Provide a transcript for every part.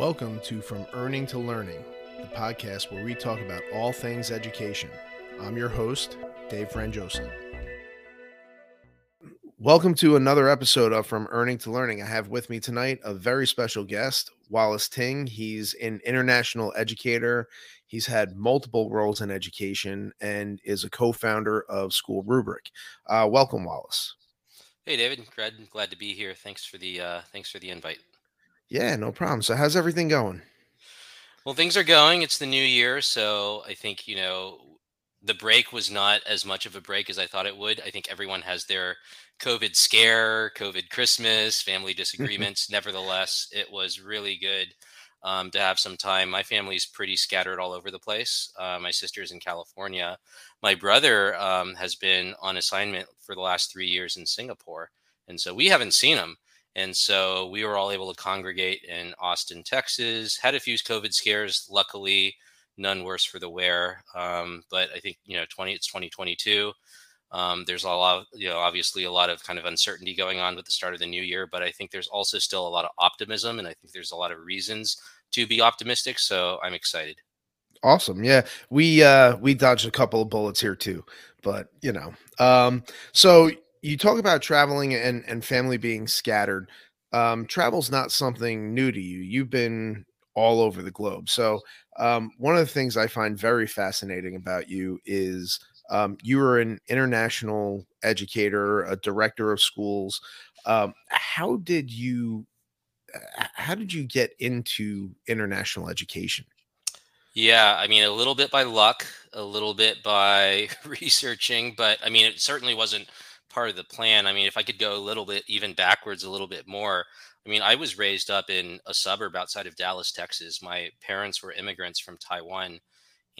Welcome to From Earning to Learning, the podcast where we talk about all things education. I'm your host, Dave Franjosa. Welcome to another episode of From Earning to Learning. I have with me tonight a very special guest, Wallace Ting. He's an international educator. He's had multiple roles in education and is a co-founder of School Rubric. Uh, welcome, Wallace. Hey, David. Glad glad to be here. Thanks for the uh, thanks for the invite. Yeah, no problem. So, how's everything going? Well, things are going. It's the new year, so I think you know the break was not as much of a break as I thought it would. I think everyone has their COVID scare, COVID Christmas, family disagreements. Nevertheless, it was really good um, to have some time. My family's pretty scattered all over the place. Uh, my sister's in California. My brother um, has been on assignment for the last three years in Singapore. And so we haven't seen him. And so we were all able to congregate in Austin, Texas. Had a few COVID scares. Luckily, none worse for the wear. Um, but I think you know, 20 it's 2022. Um, there's a lot, of, you know, obviously a lot of kind of uncertainty going on with the start of the new year, but I think there's also still a lot of optimism, and I think there's a lot of reasons to be optimistic. So I'm excited. Awesome. Yeah, we uh, we dodged a couple of bullets here too, but you know, um, so you talk about traveling and and family being scattered. Um, travel's not something new to you. You've been all over the globe. So um, one of the things I find very fascinating about you is um, you were an international educator, a director of schools. Um, how did you how did you get into international education? Yeah, I mean, a little bit by luck, a little bit by researching, but I mean, it certainly wasn't part of the plan. I mean, if I could go a little bit even backwards, a little bit more. I mean, I was raised up in a suburb outside of Dallas, Texas. My parents were immigrants from Taiwan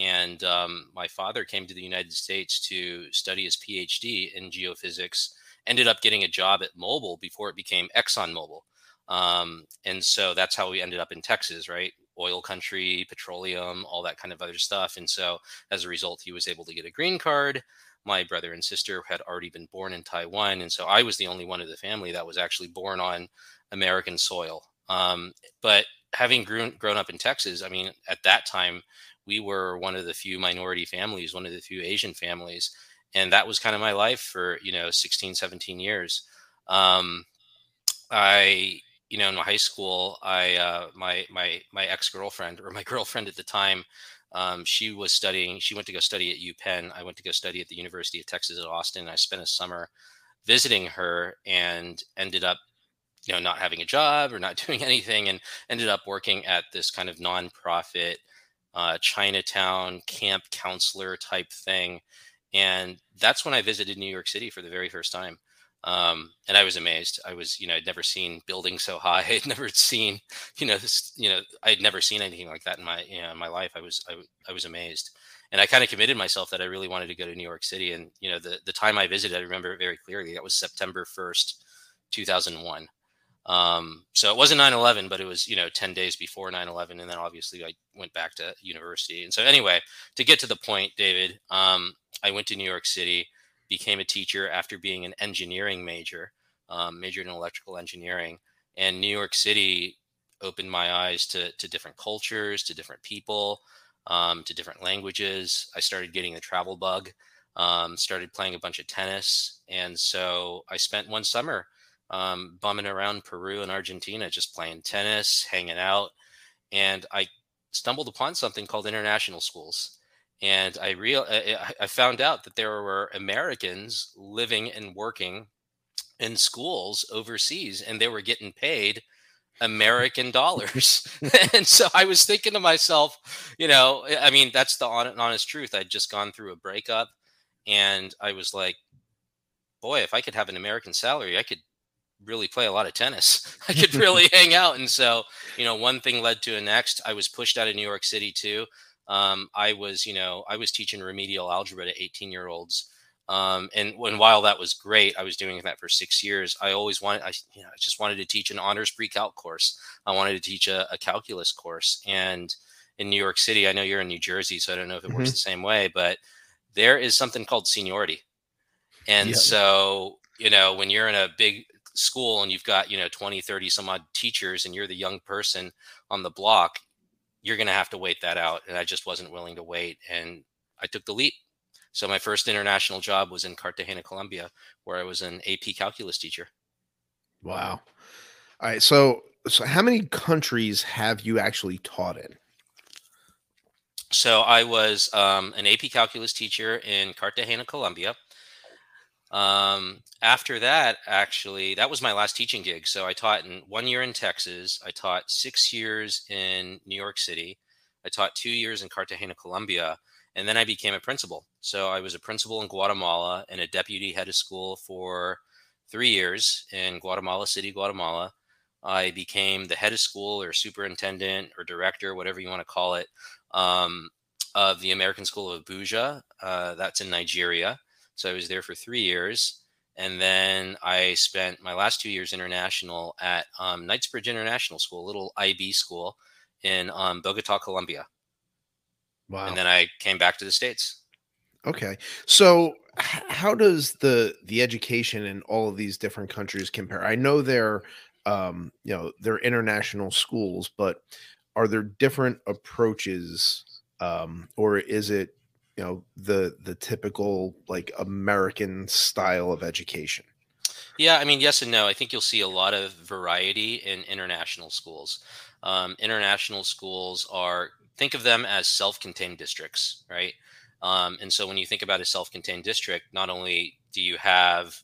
and um, my father came to the United States to study his PhD in geophysics, ended up getting a job at Mobil before it became ExxonMobil. Um, and so that's how we ended up in Texas, right? Oil country, petroleum, all that kind of other stuff. And so as a result, he was able to get a green card. My brother and sister had already been born in Taiwan. And so I was the only one of the family that was actually born on American soil. Um, but having grown, grown up in Texas, I mean, at that time, we were one of the few minority families, one of the few Asian families. And that was kind of my life for, you know, 16, 17 years. Um, I, you know, in high school, I, uh, my, my, my ex-girlfriend or my girlfriend at the time, um, she was studying, she went to go study at UPenn. I went to go study at the University of Texas at Austin. I spent a summer visiting her and ended up you know not having a job or not doing anything and ended up working at this kind of nonprofit uh, Chinatown camp counselor type thing. And that's when I visited New York City for the very first time. Um, and I was amazed. I was, you know, I'd never seen buildings so high. I'd never seen, you know, this, you know, I'd never seen anything like that in my, you know, in my life. I was, I, I was amazed. And I kind of committed myself that I really wanted to go to New York City. And, you know, the, the time I visited, I remember it very clearly. That was September 1st, 2001. Um, so it wasn't 9-11, but it was, you know, 10 days before 9-11. And then obviously I went back to university. And so anyway, to get to the point, David, um, I went to New York City, became a teacher after being an engineering major, um, majored in electrical engineering. And New York City opened my eyes to, to different cultures, to different people, um, to different languages. I started getting the travel bug, um, started playing a bunch of tennis. And so I spent one summer um, bumming around Peru and Argentina, just playing tennis, hanging out. And I stumbled upon something called international schools. And I real uh, I found out that there were Americans living and working in schools overseas, and they were getting paid American dollars. and so I was thinking to myself, you know, I mean, that's the honest truth. I'd just gone through a breakup, and I was like, boy, if I could have an American salary, I could really play a lot of tennis. I could really hang out. And so, you know, one thing led to the next. I was pushed out of New York City too. Um, I was, you know, I was teaching remedial algebra to 18 year olds. Um, and when while that was great, I was doing that for six years. I always wanted, I, you know, I just wanted to teach an honors pre-calc course. I wanted to teach a, a, calculus course. And in New York City, I know you're in New Jersey, so I don't know if it mm-hmm. works the same way, but there is something called seniority. And yeah. so, you know, when you're in a big school and you've got you know 20 30 some odd teachers and you're the young person on the block you're going to have to wait that out and i just wasn't willing to wait and i took the leap. So my first international job was in cartagena colombia where i was an ap calculus teacher. Wow. All right so so how many countries have you actually taught in? So i was um, an ap calculus teacher in cartagena colombia um, after that, actually, that was my last teaching gig. So I taught in one year in Texas. I taught six years in New York City. I taught two years in Cartagena, Colombia, and then I became a principal. So I was a principal in Guatemala and a deputy head of school for three years in Guatemala City, Guatemala. I became the head of school or superintendent or director, whatever you want to call it, um, of the American School of Abuja. Uh, that's in Nigeria. So I was there for three years. And then I spent my last two years international at um, Knightsbridge International School, a little IB school in um, Bogota, Colombia. Wow. And then I came back to the States. Okay. So how does the the education in all of these different countries compare? I know they're um, you know, they're international schools, but are there different approaches um, or is it you know the the typical like American style of education? Yeah, I mean, yes and no. I think you'll see a lot of variety in international schools. Um, international schools are think of them as self-contained districts, right? Um, and so when you think about a self-contained district, not only do you have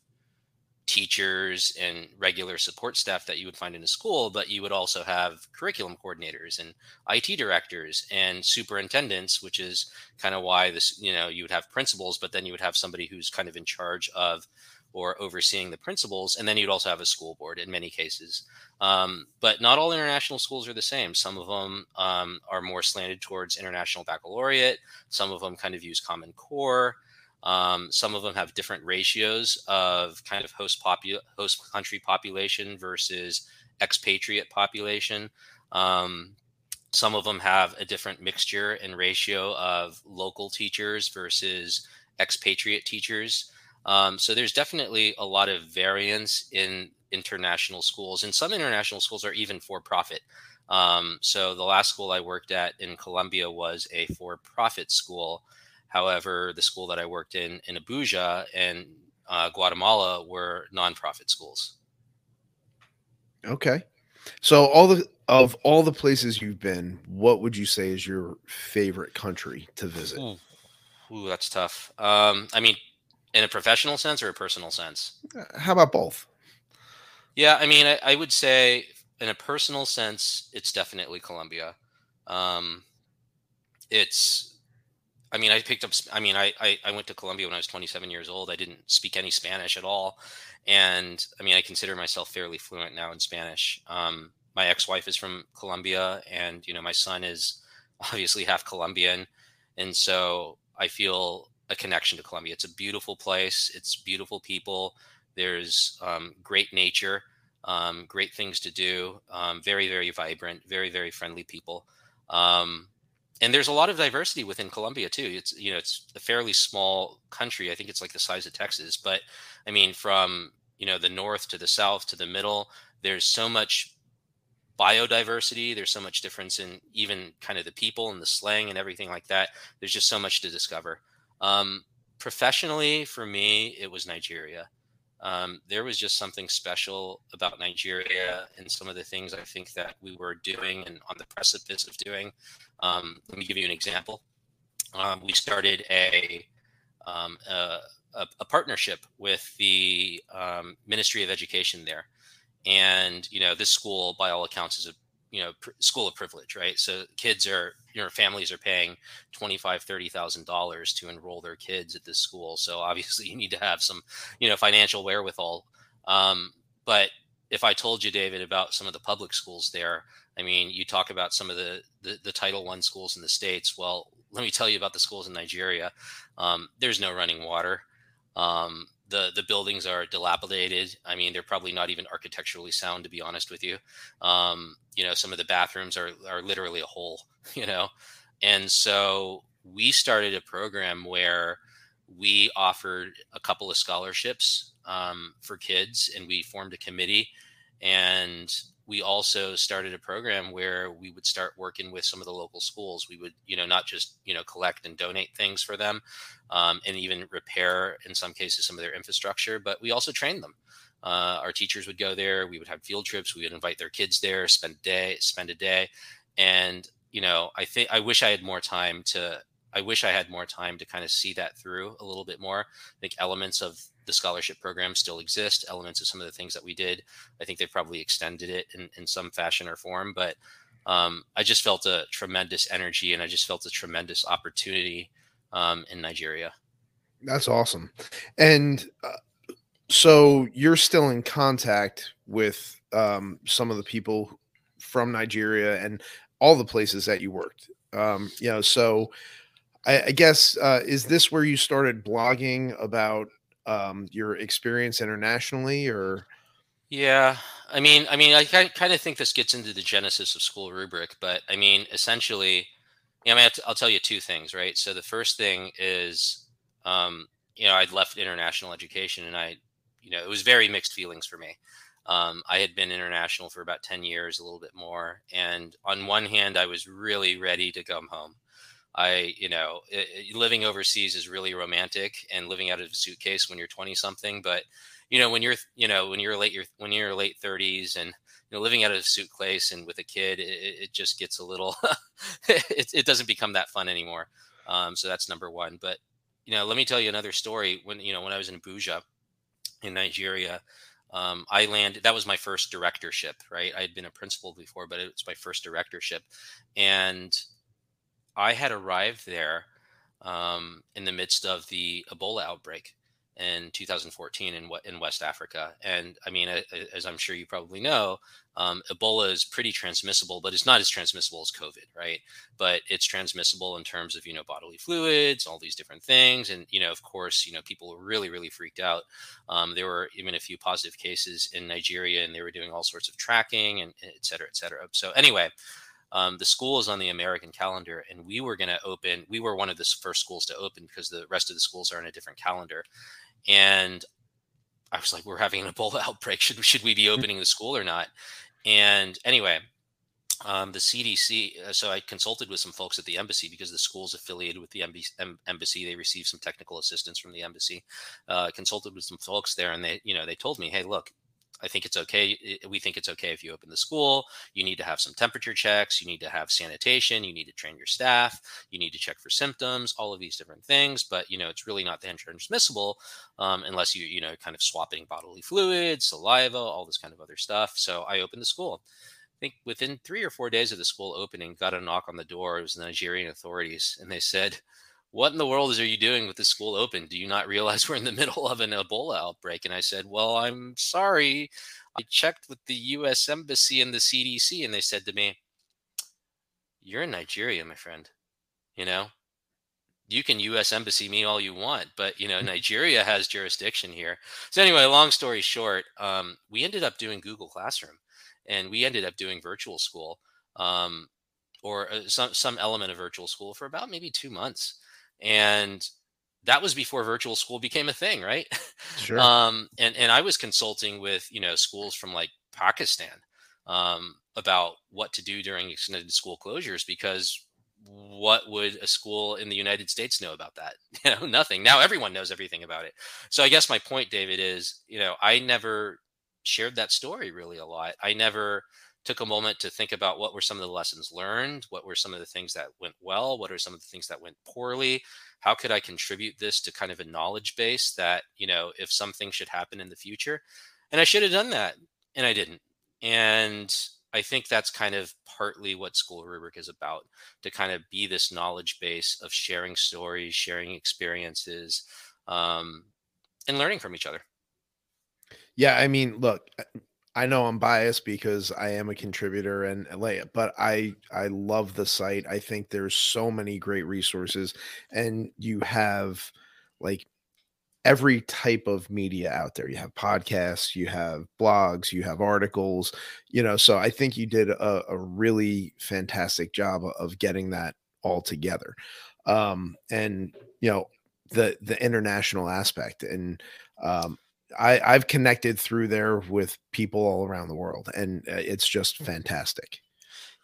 teachers and regular support staff that you would find in a school, but you would also have curriculum coordinators and IT directors and superintendents, which is kind of why this, you know, you would have principals, but then you would have somebody who's kind of in charge of or overseeing the principals. And then you'd also have a school board in many cases. Um, but not all international schools are the same. Some of them um, are more slanted towards international baccalaureate. Some of them kind of use Common Core. Um, some of them have different ratios of kind of host popu- host country population versus expatriate population. Um, some of them have a different mixture and ratio of local teachers versus expatriate teachers. Um, so there's definitely a lot of variance in international schools, and some international schools are even for profit. Um, so the last school I worked at in Colombia was a for profit school. However, the school that I worked in in Abuja and uh, Guatemala were nonprofit schools. Okay, so all the of all the places you've been, what would you say is your favorite country to visit? Ooh, Ooh that's tough. Um, I mean, in a professional sense or a personal sense? Uh, how about both? Yeah, I mean, I, I would say in a personal sense, it's definitely Colombia. Um, it's I mean, I picked up. I mean, I, I, I went to Colombia when I was 27 years old. I didn't speak any Spanish at all, and I mean, I consider myself fairly fluent now in Spanish. Um, my ex-wife is from Colombia, and you know, my son is obviously half Colombian, and so I feel a connection to Colombia. It's a beautiful place. It's beautiful people. There's um, great nature, um, great things to do. Um, very, very vibrant. Very, very friendly people. Um, and there's a lot of diversity within Colombia too. It's you know it's a fairly small country. I think it's like the size of Texas, but I mean from you know the north to the south to the middle, there's so much biodiversity. There's so much difference in even kind of the people and the slang and everything like that. There's just so much to discover. Um, professionally, for me, it was Nigeria. Um, there was just something special about Nigeria and some of the things I think that we were doing and on the precipice of doing. Um, let me give you an example. Um, we started a, um, a, a, partnership with the um, Ministry of Education there, and you know this school, by all accounts, is a you know pr- school of privilege, right? So kids are you know families are paying twenty five thirty thousand dollars to enroll their kids at this school. So obviously you need to have some you know financial wherewithal. Um, but if I told you, David, about some of the public schools there, I mean, you talk about some of the, the, the Title One schools in the states. Well, let me tell you about the schools in Nigeria. Um, there's no running water. Um, the the buildings are dilapidated. I mean, they're probably not even architecturally sound, to be honest with you. Um, you know, some of the bathrooms are are literally a hole. You know, and so we started a program where we offered a couple of scholarships um, for kids, and we formed a committee. And we also started a program where we would start working with some of the local schools. We would, you know, not just you know collect and donate things for them, um, and even repair in some cases some of their infrastructure, but we also trained them. Uh, our teachers would go there. We would have field trips. We would invite their kids there, spend a day, spend a day, and you know, I think I wish I had more time to. I wish I had more time to kind of see that through a little bit more. I think elements of the scholarship program still exist. Elements of some of the things that we did, I think they've probably extended it in, in some fashion or form. But um, I just felt a tremendous energy and I just felt a tremendous opportunity um, in Nigeria. That's awesome. And uh, so you're still in contact with um, some of the people from Nigeria and all the places that you worked. Um, you know, so I, I guess uh, is this where you started blogging about um, your experience internationally, or? Yeah, I mean, I mean, I kind of think this gets into the genesis of school rubric, but I mean, essentially, you know, I mean, I'll tell you two things, right? So the first thing is, um, you know, I'd left international education, and I, you know, it was very mixed feelings for me. Um, I had been international for about 10 years, a little bit more. And on one hand, I was really ready to come home. I, you know, it, living overseas is really romantic and living out of a suitcase when you're 20 something. But, you know, when you're, you know, when you're late, you're, when you're late 30s and, you know, living out of a suitcase and with a kid, it, it just gets a little, it, it doesn't become that fun anymore. Um, so that's number one. But, you know, let me tell you another story. When, you know, when I was in Abuja in Nigeria, um, I landed, that was my first directorship, right? I had been a principal before, but it was my first directorship. And I had arrived there um, in the midst of the Ebola outbreak in 2014 in in West Africa. And I mean, as I'm sure you probably know, um, Ebola is pretty transmissible, but it's not as transmissible as COVID, right? But it's transmissible in terms of you know bodily fluids, all these different things, and you know, of course, you know, people were really really freaked out. Um, there were even a few positive cases in Nigeria, and they were doing all sorts of tracking and et cetera, et cetera. So anyway um, the school is on the American calendar, and we were going to open. We were one of the first schools to open because the rest of the schools are on a different calendar. And I was like, "We're having an Ebola outbreak. Should should we be opening the school or not?" And anyway, um, the CDC. Uh, so I consulted with some folks at the embassy because the school's affiliated with the embassy. They received some technical assistance from the embassy. Uh, consulted with some folks there, and they, you know, they told me, "Hey, look, I think it's okay. We think it's okay if you open the school. You need to have some temperature checks. You need to have sanitation. You need to train your staff. You need to check for symptoms. All of these different things. But you know, it's really not then transmissible um, unless you you know kind of swapping bodily fluids, saliva, all this kind of other stuff. So I opened the school. I think within three or four days of the school opening, got a knock on the door. It was the Nigerian authorities, and they said, what in the world is are you doing with the school open? Do you not realize we're in the middle of an Ebola outbreak? And I said, well, I'm sorry. I checked with the US Embassy and the CDC, and they said to me, you're in Nigeria, my friend. You know, you can US Embassy me all you want, but, you know. Nigeria has jurisdiction here. So, anyway, long story short, um, we ended up doing Google Classroom and we ended up doing virtual school. Um, or uh, some some element of virtual school for about maybe two months and that was before virtual school became a thing right? Sure. Um and and i was consulting with you know schools from like pakistan um about what to do during extended school closures because what would a school in the united states know about that? You know nothing. Now everyone knows everything about it. So i guess my point david is you know i never shared that story really a lot i never took a moment to think about what were some of the lessons learned, what were some of the things that went well, what are some of the things that went poorly, how could I contribute this to kind of a knowledge base that, you know, if something should happen in the future. And I should have done that, and I didn't. And I think that's kind of partly what School Rubric is about to kind of be this knowledge base of sharing stories, sharing experiences, um, and learning from each other. Yeah, I mean, look, I know I'm biased because I am a contributor and Leia, but I I love the site. I think there's so many great resources, and you have like every type of media out there. You have podcasts, you have blogs, you have articles, you know. So I think you did a, a really fantastic job of getting that all together. Um, and you know, the the international aspect and um I, I've connected through there with people all around the world, and uh, it's just fantastic.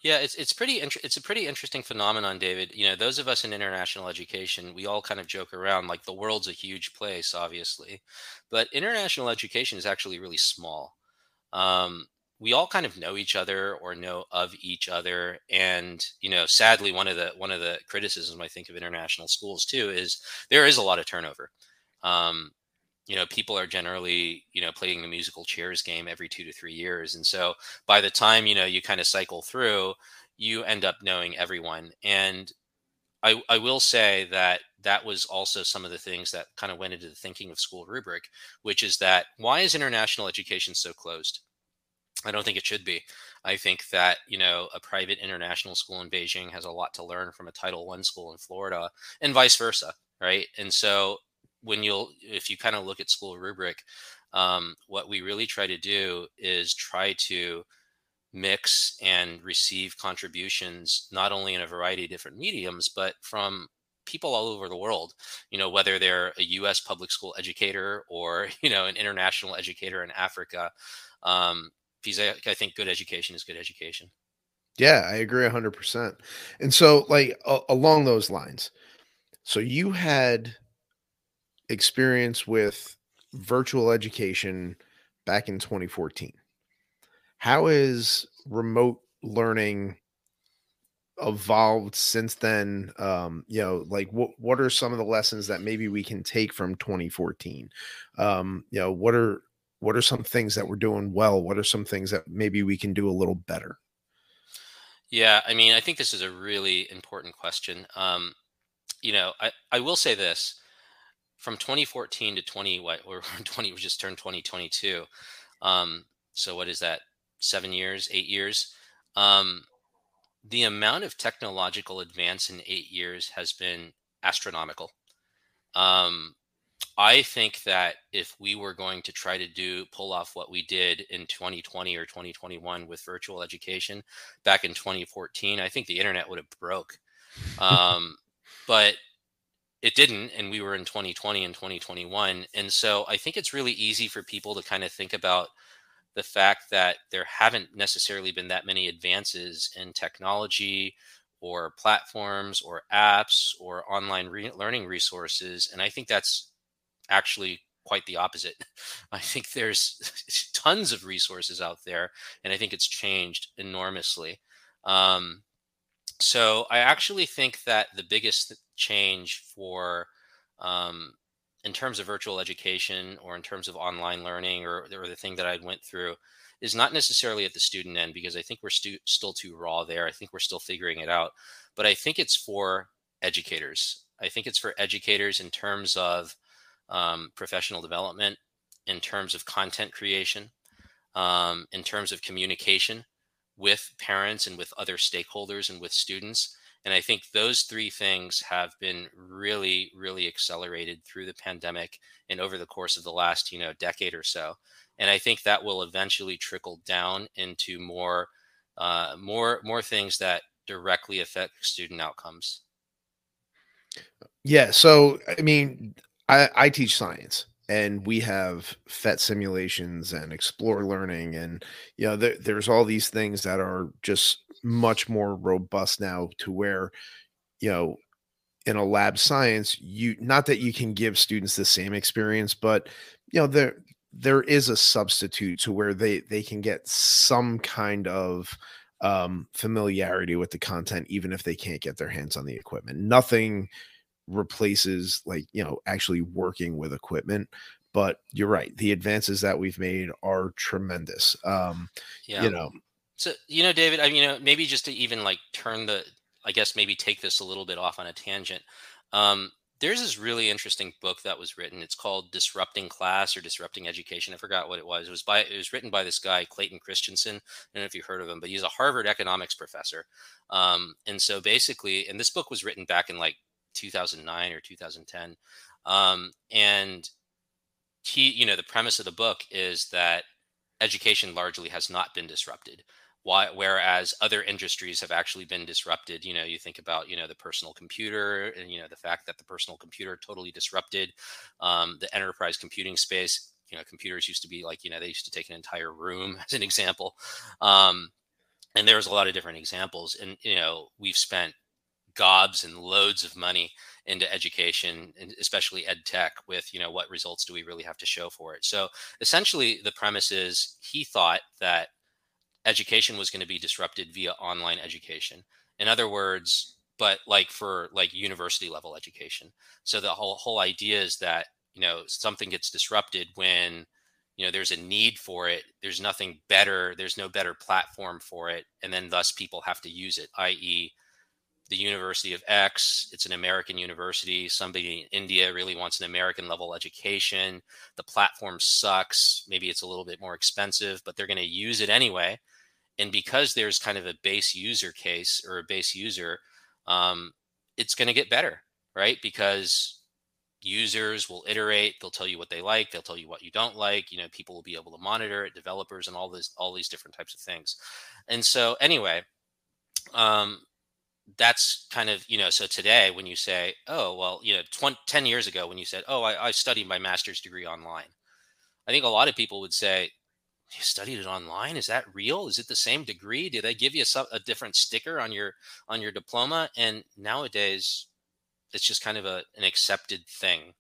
Yeah, it's it's pretty inter- it's a pretty interesting phenomenon, David. You know, those of us in international education, we all kind of joke around like the world's a huge place, obviously, but international education is actually really small. Um, we all kind of know each other or know of each other, and you know, sadly, one of the one of the criticisms I think of international schools too is there is a lot of turnover. Um, you know people are generally you know playing the musical chairs game every two to three years and so by the time you know you kind of cycle through you end up knowing everyone and I, I will say that that was also some of the things that kind of went into the thinking of school rubric which is that why is international education so closed? I don't think it should be. I think that you know a private international school in beijing has a lot to learn from a title one school in florida and vice versa right? And so when you'll if you kind of look at school rubric um, what we really try to do is try to mix and receive contributions not only in a variety of different mediums but from people all over the world you know whether they're a us public school educator or you know an international educator in africa um, because I, I think good education is good education. Yeah i agree 100% and so like uh, along those lines so you had experience with virtual education back in 2014. How is remote learning evolved since then? Um, you know, like what what are some of the lessons that maybe we can take from 2014? Um, you know, what are what are some things that we're doing well? What are some things that maybe we can do a little better? Yeah, I mean, I think this is a really important question. Um, you know, I, I will say this from 2014 to 20 what or 20 we just turned 2022 um, so what is that seven years eight years? Um, the amount of technological advance in eight years has been astronomical. Um, i think that if we were going to try to do pull off what we did in 2020 or 2021 with virtual education back in 2014 i think the internet would have broke. Um, but it didn't and we were in 2020 and 2021 and so i think it's really easy for people to kind of think about the fact that there haven't necessarily been that many advances in technology or platforms or apps or online re- learning resources and i think that's actually quite the opposite. I think there's tons of resources out there and i think it's changed enormously. Um, so I actually think that the biggest change for um, in terms of virtual education or in terms of online learning or, or the thing that I went through is not necessarily at the student end because I think we're stu- still too raw there. I think we're still figuring it out. But I think it's for educators. I think it's for educators in terms of um, professional development, in terms of content creation, um, in terms of communication with parents and with other stakeholders and with students. And I think those three things have been really, really accelerated through the pandemic and over the course of the last, you know, decade or so. And I think that will eventually trickle down into more, uh, more, more things that directly affect student outcomes. Yeah. So, I mean, I, I teach science and we have PhET simulations and explore learning and you know there, there's all these things that are just much more robust now to where you know in a lab science you not that you can give students the same experience but you know there there is a substitute to where they they can get some kind of um, familiarity with the content even if they can't get their hands on the equipment nothing replaces like you know actually working with equipment but you're right the advances that we've made are tremendous um yeah. you know so you know david i mean you know maybe just to even like turn the i guess maybe take this a little bit off on a tangent um there's this really interesting book that was written. It's called disrupting class or disrupting education. I forgot what it was. It was by it was written by this guy clayton christensen. I don't know if you've heard of him but he's a harvard economics professor. Um, and so basically and this book was written back in like 2009 or 2010 um, and he you know the premise of the book is that education largely has not been disrupted why, whereas other industries have actually been disrupted you know you think about you know the personal computer and you know the fact that the personal computer totally disrupted um, the enterprise computing space. You know computers used to be like you know they used to take an entire room as an example. Um, and there's a lot of different examples. And you know we've spent gobs and loads of money into education and especially ed tech with you know what results do we really have to show for it? So essentially the premise is he thought that education was going to be disrupted via online education. In other words but like for like university level education. So the whole whole idea is that you know something gets disrupted when you know there's a need for it there's nothing better there's no better platform for it and then thus people have to use it i.e the university of x it's an american university somebody in india really wants an american level education the platform sucks maybe it's a little bit more expensive but they're going to use it anyway and because there's kind of a base user case or a base user um, it's going to get better right? Because users will iterate they'll tell you what they like they'll tell you what you don't like you know people will be able to monitor it developers and all this all these different types of things. And so anyway um that's kind of you know so today when you say oh well you know 20, 10 years ago when you said oh I, I studied my master's degree online i think a lot of people would say you studied it online is that real is it the same degree do they give you a, a different sticker on your on your diploma and nowadays it's just kind of a, an accepted thing.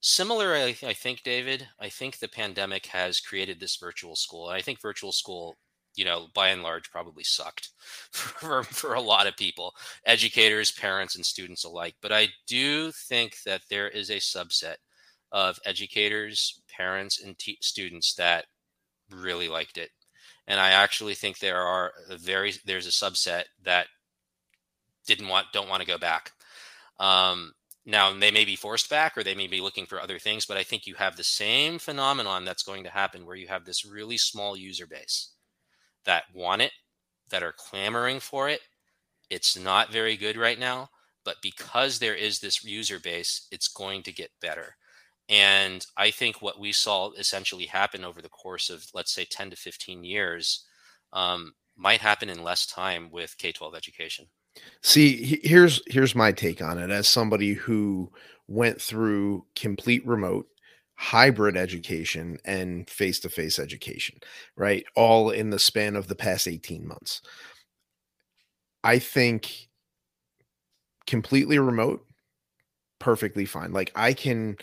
Similar, I, think, David, I think the pandemic has created this virtual school. I think virtual school, you know, by and large, probably sucked for, for a lot of people, educators, parents, and students alike. But I do think that there is a subset of educators, parents, and t- students that really liked it. And I actually think there are a very there's a subset that didn't want don't want to go back. Um, now they may be forced back or they may be looking for other things, but I think you have the same phenomenon that's going to happen where you have this really small user base that want it, that are clamoring for it. It's not very good right now, but because there is this user base, it's going to get better. And I think what we saw essentially happen over the course of, let's say, 10 to 15 years um, might happen in less time with K 12 education. See, here's here's my take on it as somebody who went through complete remote hybrid education and face-to-face education, right? All in the span of the past 18 months. I think completely remote perfectly fine. Like I can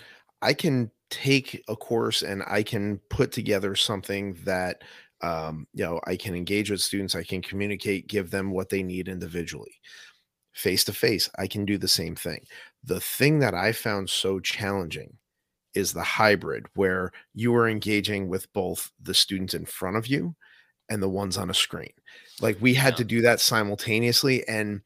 I can take a course and I can put together something that um, you know, I can engage with students, I can communicate, give them what they need individually face to face, I can do the same thing. The thing that I found so challenging is the hybrid where you are engaging with both the students in front of you and the ones on a screen. Like we had yeah. to do that simultaneously, and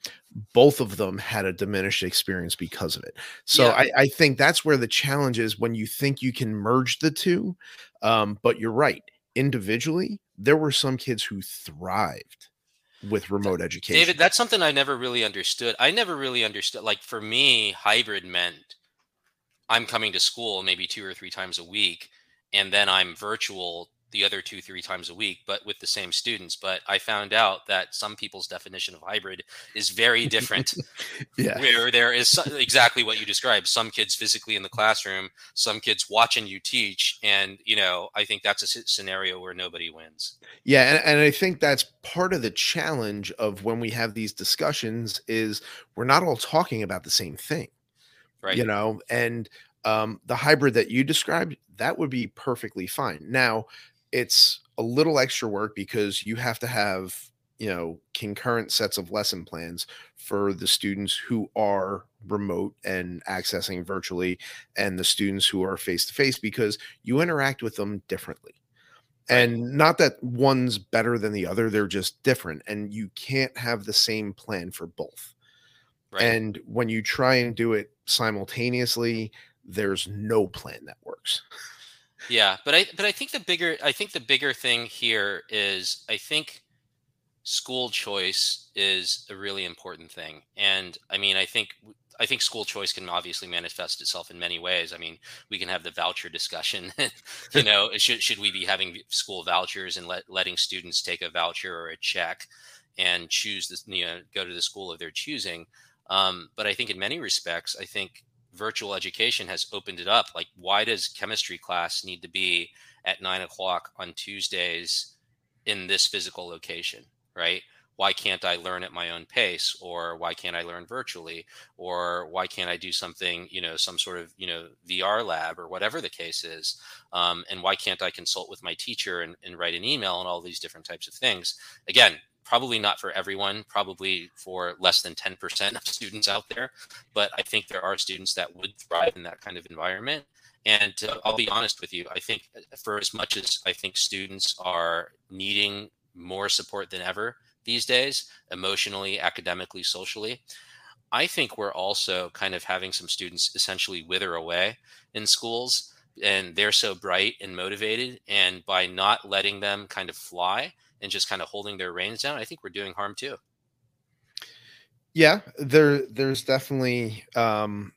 both of them had a diminished experience because of it. So yeah. I, I, think that's where the challenge is when you think you can merge the two. Um, but you're right. Individually, there were some kids who thrived with remote education. David, that's something I never really understood. I never really understood. Like for me, hybrid meant I'm coming to school maybe two or three times a week, and then I'm virtual the other two three times a week but with the same students but i found out that some people's definition of hybrid is very different yeah. where there is exactly what you described some kids physically in the classroom some kids watching you teach and you know i think that's a scenario where nobody wins. Yeah and, and i think that's part of the challenge of when we have these discussions is we're not all talking about the same thing right. you know and um, the hybrid that you described that would be perfectly fine. Now it's a little extra work because you have to have you know concurrent sets of lesson plans for the students who are remote and accessing virtually and the students who are face to face because you interact with them differently. And not that one's better than the other they're just different and you can't have the same plan for both. Right. and when you try and do it simultaneously there's no plan that works yeah, but I but I think the bigger I think the bigger thing here is I think school choice is a really important thing. And I mean, I think I think school choice can obviously manifest itself in many ways. I mean, we can have the voucher discussion. you know, should should we be having school vouchers and let, letting students take a voucher or a check and choose this, you know, go to the school of their choosing? Um, but I think in many respects, I think virtual education has opened it up. Like, why does chemistry class need to be at nine o'clock on Tuesdays in this physical location, right? Why can't I learn at my own pace, or why can't I learn virtually, or why can't I do something, you know, some sort of, you know, VR lab or whatever the case is, um, and why can't I consult with my teacher and, and write an email and all these different types of things? Again, probably not for everyone, probably for less than 10% of students out there. But I think there are students that would thrive in that kind of environment. And uh, I'll be honest with you, I think uh, for as much as I think students are needing more support than ever these days, emotionally, academically, socially, I think we're also kind of having some students essentially wither away in schools and they're so bright and motivated. And by not letting them kind of fly, and just kind of holding their reins down, I think we're doing harm too. Yeah, there there's definitely um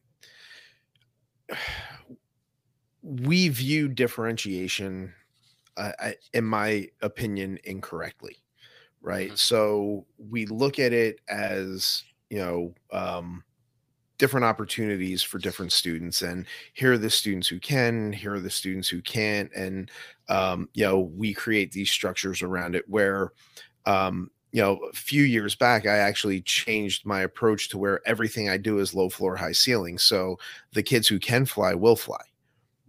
we view differentiation uh, in my opinion incorrectly right mm-hmm. so we look at it as you know um different opportunities for different students and here are the students who can here are the students who can't and um, you know we create these structures around it where um, you know a few years back i actually changed my approach to where everything i do is low floor high ceiling so the kids who can fly will fly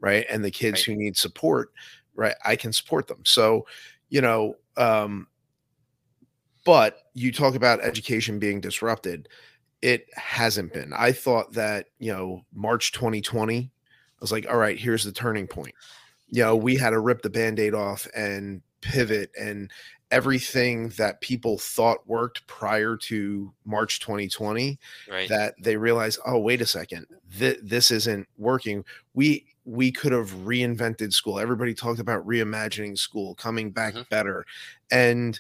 right and the kids right. who need support right i can support them so you know um but you talk about education being disrupted it hasn't been. I thought that, you know, March 2020, I was like, all right, here's the turning point. You know, we had to rip the band aid off and pivot and everything that people thought worked prior to March 2020 right. that they realized, oh, wait a second, th- this isn't working. We we could have reinvented school. Everybody talked about reimagining school, coming back mm-hmm. better. And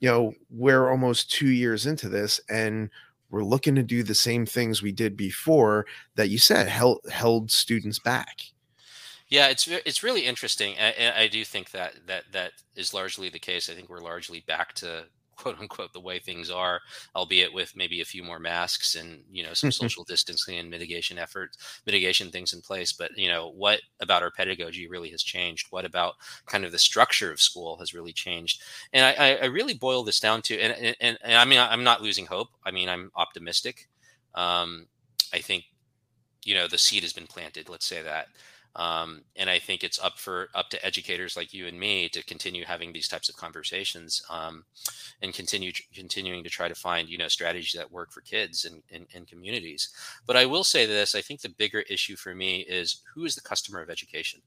you know, we're almost 2 years into this and we're looking to do the same things we did before that you said held held students back. Yeah it's it's really interesting I, I do think that that that is largely the case. I think we're largely back to quote unquote the way things are, albeit with maybe a few more masks and you know some social distancing and mitigation efforts, mitigation things in place. But you know what about our pedagogy really has changed? What about kind of the structure of school has really changed? And I, I really boil this down to, and, and, and I mean I'm not losing hope. I mean I'm optimistic. Um, I think you know the seed has been planted. Let's say that. Um, and I think it's up for up to educators like you and me to continue having these types of conversations um, and continue continuing to try to find you know strategies that work for kids and, and, and communities. But I will say this: I think the bigger issue for me is who is the customer of education,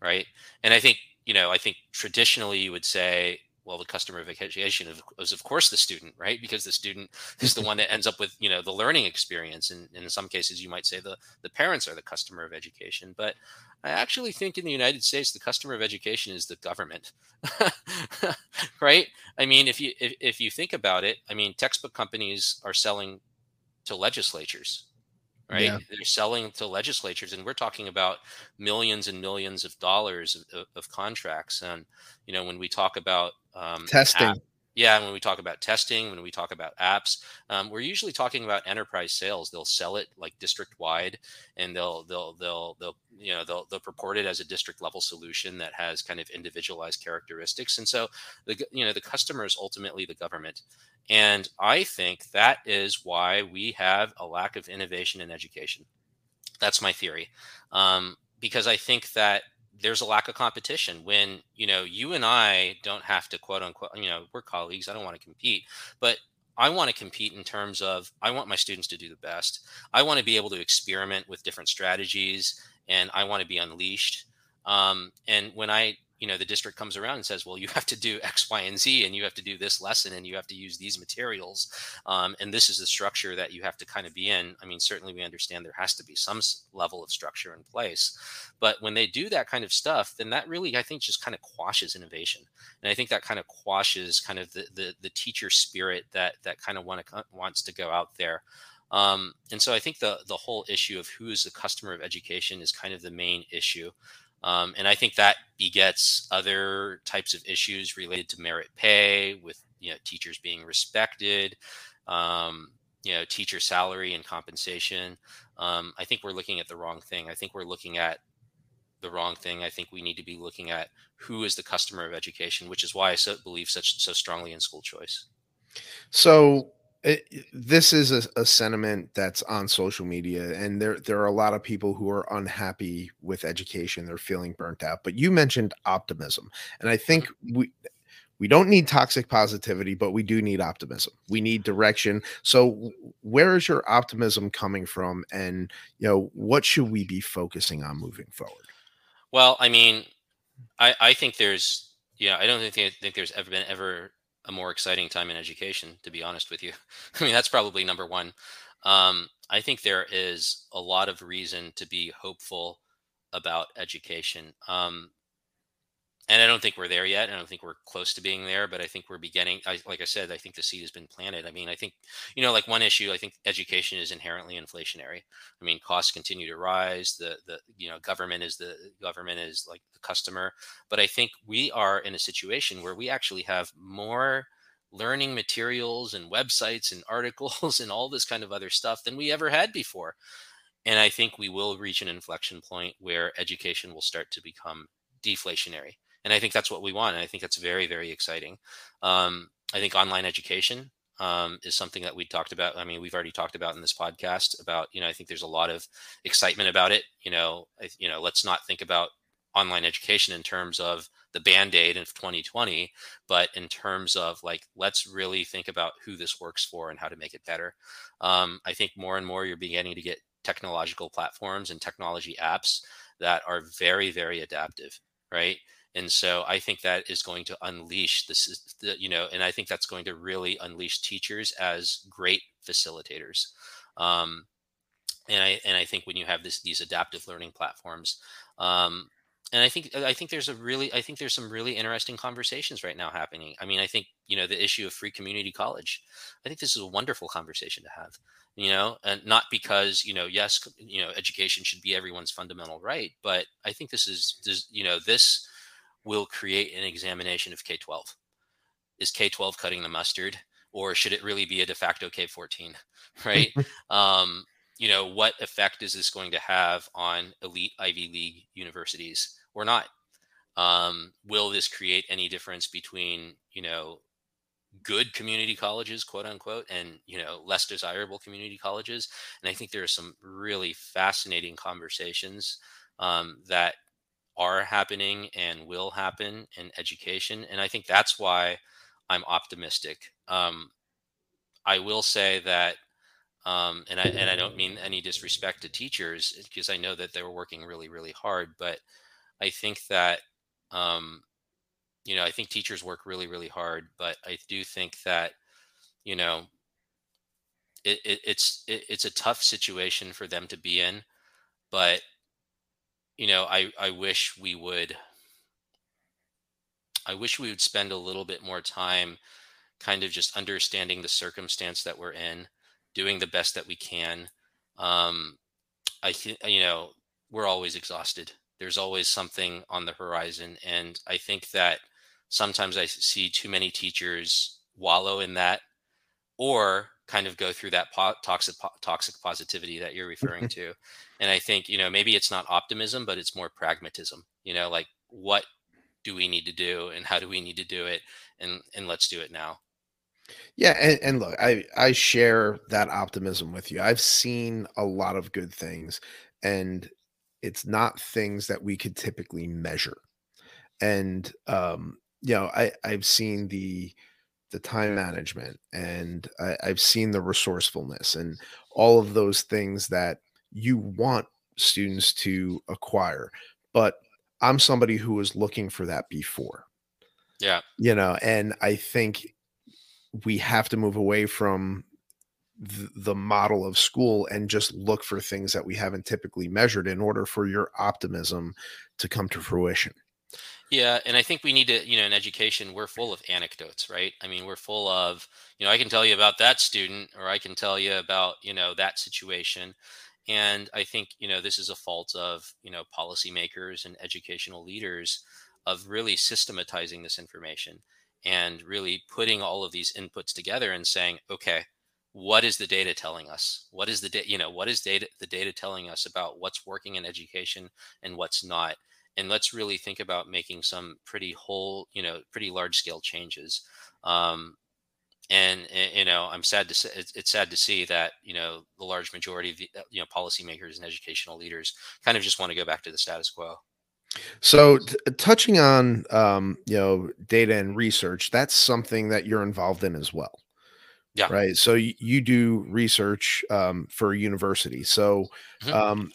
right? And I think you know I think traditionally you would say well the customer of education is of course the student right? Because the student is the one that ends up with you know the learning experience and, and in some cases you might say the the parents are the customer of education. But i actually think in the united states the customer of education is the government right? I mean if you if, if you think about it i mean textbook companies are selling to legislatures right? Yeah. They're selling to legislatures, and we're talking about millions and millions of dollars of, of contracts. And you know, when we talk about um, testing, yeah, when we talk about testing, when we talk about apps, um, we're usually talking about enterprise sales. They'll sell it like district wide, and they'll they'll they'll they'll you know they'll they'll purport it as a district level solution that has kind of individualized characteristics. And so the you know the customer is ultimately the government, and I think that is why we have a lack of innovation in education. That's my theory, um, because I think that there's a lack of competition when you know you and I don't have to quote unquote you know we're colleagues I don't want to compete but I want to compete in terms of I want my students to do the best. I want to be able to experiment with different strategies and I want to be unleashed. Um, and when I you know the district comes around and says well you have to do x y and z and you have to do this lesson and you have to use these materials. Um, and this is the structure that you have to kind of be in. I mean certainly we understand there has to be some level of structure in place but when they do that kind of stuff then that really i think just kind of quashes innovation. And i think that kind of quashes kind of the the, the teacher spirit that that kind of want to wants to go out there. Um, and so I think the the whole issue of who is the customer of education is kind of the main issue. Um, and I think that begets other types of issues related to merit pay, with you know teachers being respected, um, you know teacher salary and compensation. um, I think we're looking at the wrong thing. I think we're looking at the wrong thing. I think we need to be looking at who is the customer of education, which is why I so believe such so strongly in school choice. So it, this is a, a, sentiment that's on social media, and there there are a lot of people who are unhappy with education. They're feeling burnt out. But you mentioned optimism, and I think mm-hmm. we we don't need toxic positivity, but we do need optimism. We need direction. So where is your optimism coming from, and you know what should we be focusing on moving forward? Well, I mean, I I think there's yeah, I don't think think there's ever been ever a more exciting time in education, to be honest with you. I mean, that's probably number one. Um, I think there is a lot of reason to be hopeful about education. Um, and I don't think we're there yet. I don't think we're close to being there, but I think we're beginning. I, like I said, I think the seed has been planted. I mean, I think, you know, like one issue, I think education is inherently inflationary. I mean, costs continue to rise. The, the, you know, government is the government is like the customer. But I think we are in a situation where we actually have more learning materials and websites and articles and all this kind of other stuff than we ever had before. And I think we will reach an inflection point where education will start to become deflationary and I think that's what we want. And I think that's very, very exciting. Um, I think online education um, is something that we talked about. I mean, we've already talked about in this podcast about, you know, I think there's a lot of excitement about it. You know, I, you know, let's not think about online education in terms of the band-aid of 2020 but in terms of like let's really think about who this works for and how to make it better um, i think more and more you're beginning to get technological platforms and technology apps that are very very adaptive right and so i think that is going to unleash this you know and i think that's going to really unleash teachers as great facilitators um, and i and i think when you have this these adaptive learning platforms um, and I think I think there's a really I think there's some really interesting conversations right now happening. I mean, I think you know the issue of free community college. I think this is a wonderful conversation to have. You know, and not because you know yes you know education should be everyone's fundamental right, but I think this is this, you know this will create an examination of K 12. Is K 12 cutting the mustard, or should it really be a de facto K 14? Right. um, you know, what effect is this going to have on elite Ivy League universities or not? Um, will this create any difference between, you know, good community colleges, quote unquote, and you know less desirable community colleges. And I think there are some really fascinating conversations um, that are happening and will happen in education. And I think that's why I'm optimistic. Um, I will say that, um, and I and I don't mean any disrespect to teachers because I know that they're working really really hard, but I think that um, you know I think teachers work really really hard, but I do think that you know it, it, it's it, it's a tough situation for them to be in, but you know, I I wish we would I wish we would spend a little bit more time kind of just understanding the circumstance that we're in, doing the best that we can. Um, I think you know we're always exhausted. There's always something on the horizon, and I think that sometimes I see too many teachers wallow in that, or kind of go through that po- toxic po- toxic positivity that you're referring to. And i think you know maybe it's not optimism but it's more pragmatism you know like what do we need to do and how do we need to do it and and let's do it now. Yeah and, and look i i share that optimism with you. I've seen a lot of good things and it's not things that we could typically measure. And um you know i i've seen the the time management and I, i've seen the resourcefulness and all of those things that you want students to acquire. But I'm somebody who was looking for that before. Yeah. You know, and I think we have to move away from the model of school and just look for things that we haven't typically measured in order for your optimism to come to fruition. Yeah, and I think we need to, you know, in education, we're full of anecdotes, right? I mean, we're full of, you know, I can tell you about that student, or I can tell you about, you know, that situation. And I think, you know, this is a fault of, you know, policymakers and educational leaders of really systematizing this information and really putting all of these inputs together and saying, okay, what is the data telling us what is the data you know what is data the data telling us about what's working in education and what's not and let's really think about making some pretty whole you know pretty large scale changes um, and, and, you know i'm sad to say it's, it's, sad to see that you know the large majority of the uh, you know policymakers and educational leaders kind of just want to go back to the status quo so t- touching on um, you know data and research that's something that you're involved in as well yeah. Right. So y- you do research um, for a university. So, Mhm. um,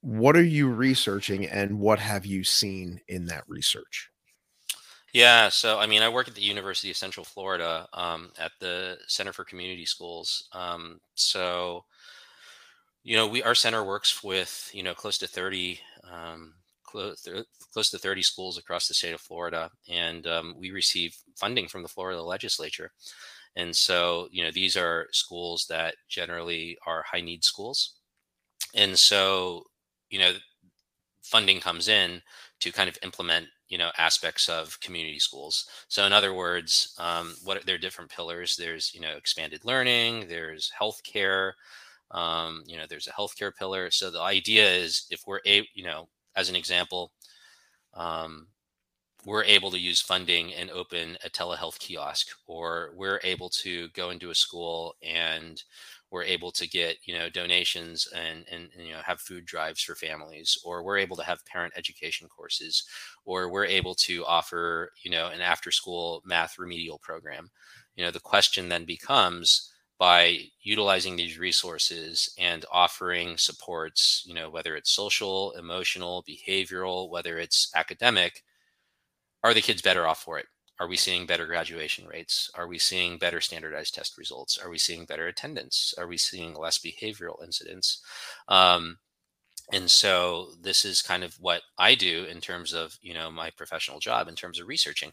what are you researching and what have you seen in that research? Yeah, so I mean, I work at the University of Central Florida um, at the Center for Community Schools. Um, so, you know, we our center works with you know close to thirty, um, close close to thirty schools across the state of Florida, and um, we receive funding from the Florida Legislature. And so, you know, these are schools that generally are high need schools. And so, you know, funding comes in to kind of implement you know aspects of community schools. So in other words um, what are different pillars. There's you know expanded learning there's healthcare um, you know there's a healthcare pillar. So the idea is if we're a you know as an example um, we're able to use funding and open a telehealth kiosk or we're able to go into a school and we're able to get you know donations and, and, and you know have food drives for families or we're able to have parent education courses or we're able to offer you know an after school math remedial program you know the question then becomes by utilizing these resources and offering supports you know whether it's social emotional behavioral whether it's academic are the kids better off for it? Are we seeing better graduation rates? Are we seeing better standardized test results? Are we seeing better attendance? Are we seeing less behavioral incidents? Um, and so this is kind of what I do in terms of you know my professional job in terms of researching.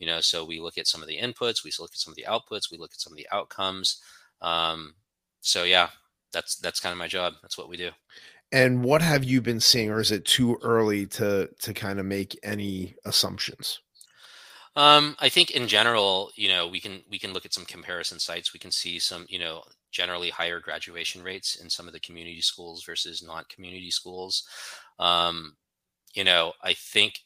You know, so we look at some of the inputs, we look at some of the outputs, we look at some of the outcomes. Um, so yeah, that's that's kind of my job. That's what we do. And what have you been seeing, or is it too early to to kind of make any assumptions? Um, I think in general, you know, we can we can look at some comparison sites. We can see some, you know, generally higher graduation rates in some of the community schools versus not community schools. Um, you know, I think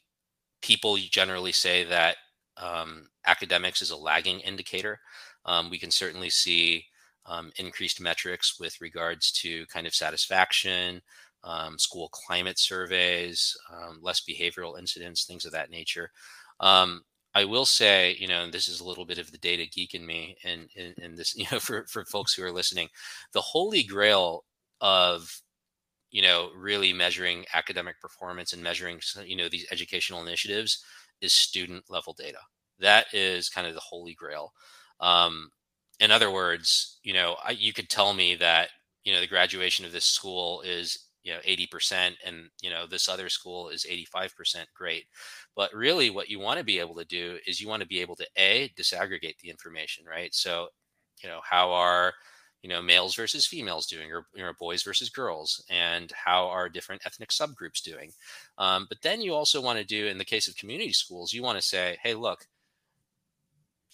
people generally say that um, academics is a lagging indicator. Um, we can certainly see um, increased metrics with regards to kind of satisfaction, um, school climate surveys, um, less behavioral incidents, things of that nature. I will say, you know, and this is a little bit of the data geek in me, and, and, and this, you know, for, for folks who are listening, the holy grail of you know really measuring academic performance and measuring you know these educational initiatives is student level data. That is kind of the holy grail. Um, in other words, you know, I, you could tell me that you know the graduation of this school is you know 80% and you know this other school is 85% great. But really what you want to be able to do is you want to be able to a disaggregate the information right? So you know how are you know males versus females doing or you know boys versus girls and how are different ethnic subgroups doing? Um, but then you also want to do in the case of community schools you want to say hey look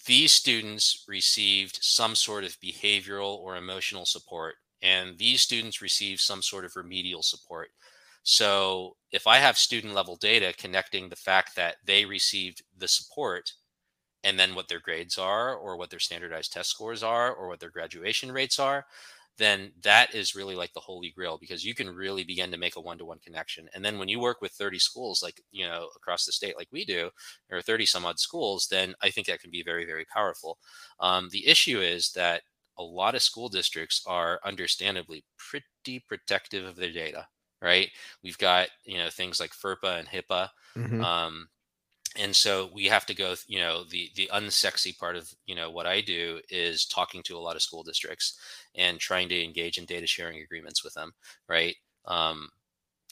these students received some sort of behavioral or emotional support, and these students receive some sort of remedial support. So if I have student level data connecting the fact that they received the support and then what their grades are, or what their standardized test scores are, or what their graduation rates are, then that is really like the holy grail because you can really begin to make a one-to-one connection and then when you work with 30 schools like you know across the state like we do or 30 some odd schools then i think that can be very very powerful um, the issue is that a lot of school districts are understandably pretty protective of their data right we've got you know things like ferpa and hipaa mm-hmm. um, and so we have to go you know the the unsexy part of you know what i do is talking to a lot of school districts and trying to engage in data sharing agreements with them right um,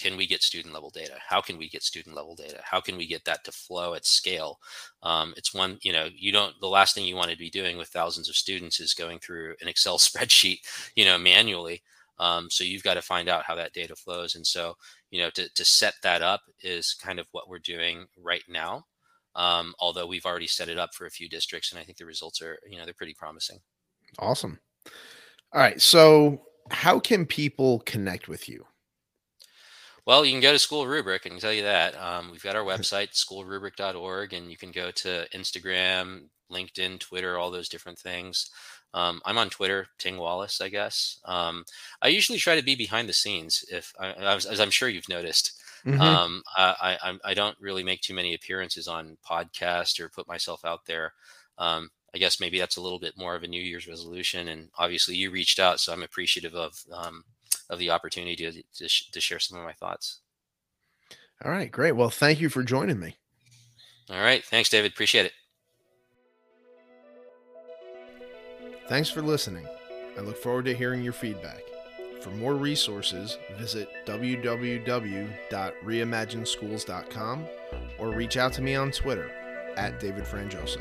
can we get student level data? How can we get student level data? How can we get that to flow at scale? Um, it's one you know you don't the last thing you want to be doing with thousands of students is going through an excel spreadsheet you know manually. Um, so you've got to find out how that data flows. And so you know to, to set that up is kind of what we're doing right now um, although we've already set it up for a few districts and i think the results are you know they're pretty promising. Awesome. All right. So, how can people connect with you? Well, you can go to School Rubric. I can tell you that. Um, we've got our website, schoolrubric.org, and you can go to Instagram, LinkedIn, Twitter, all those different things. Um, I'm on Twitter, Ting Wallace, I guess. Um, I usually try to be behind the scenes, if as I'm sure you've noticed. Mm-hmm. Um, I, I, I, don't really make too many appearances on podcast or put myself out there. Um, I guess maybe that's a little bit more of a New Year's resolution. And obviously, you reached out, so I'm appreciative of um, of the opportunity to, to, sh- to share some of my thoughts. All right, great. Well, thank you for joining me. All right, thanks, David. Appreciate it. Thanks for listening. I look forward to hearing your feedback. For more resources, visit www.reimagineschools.com or reach out to me on Twitter at David Franjosa.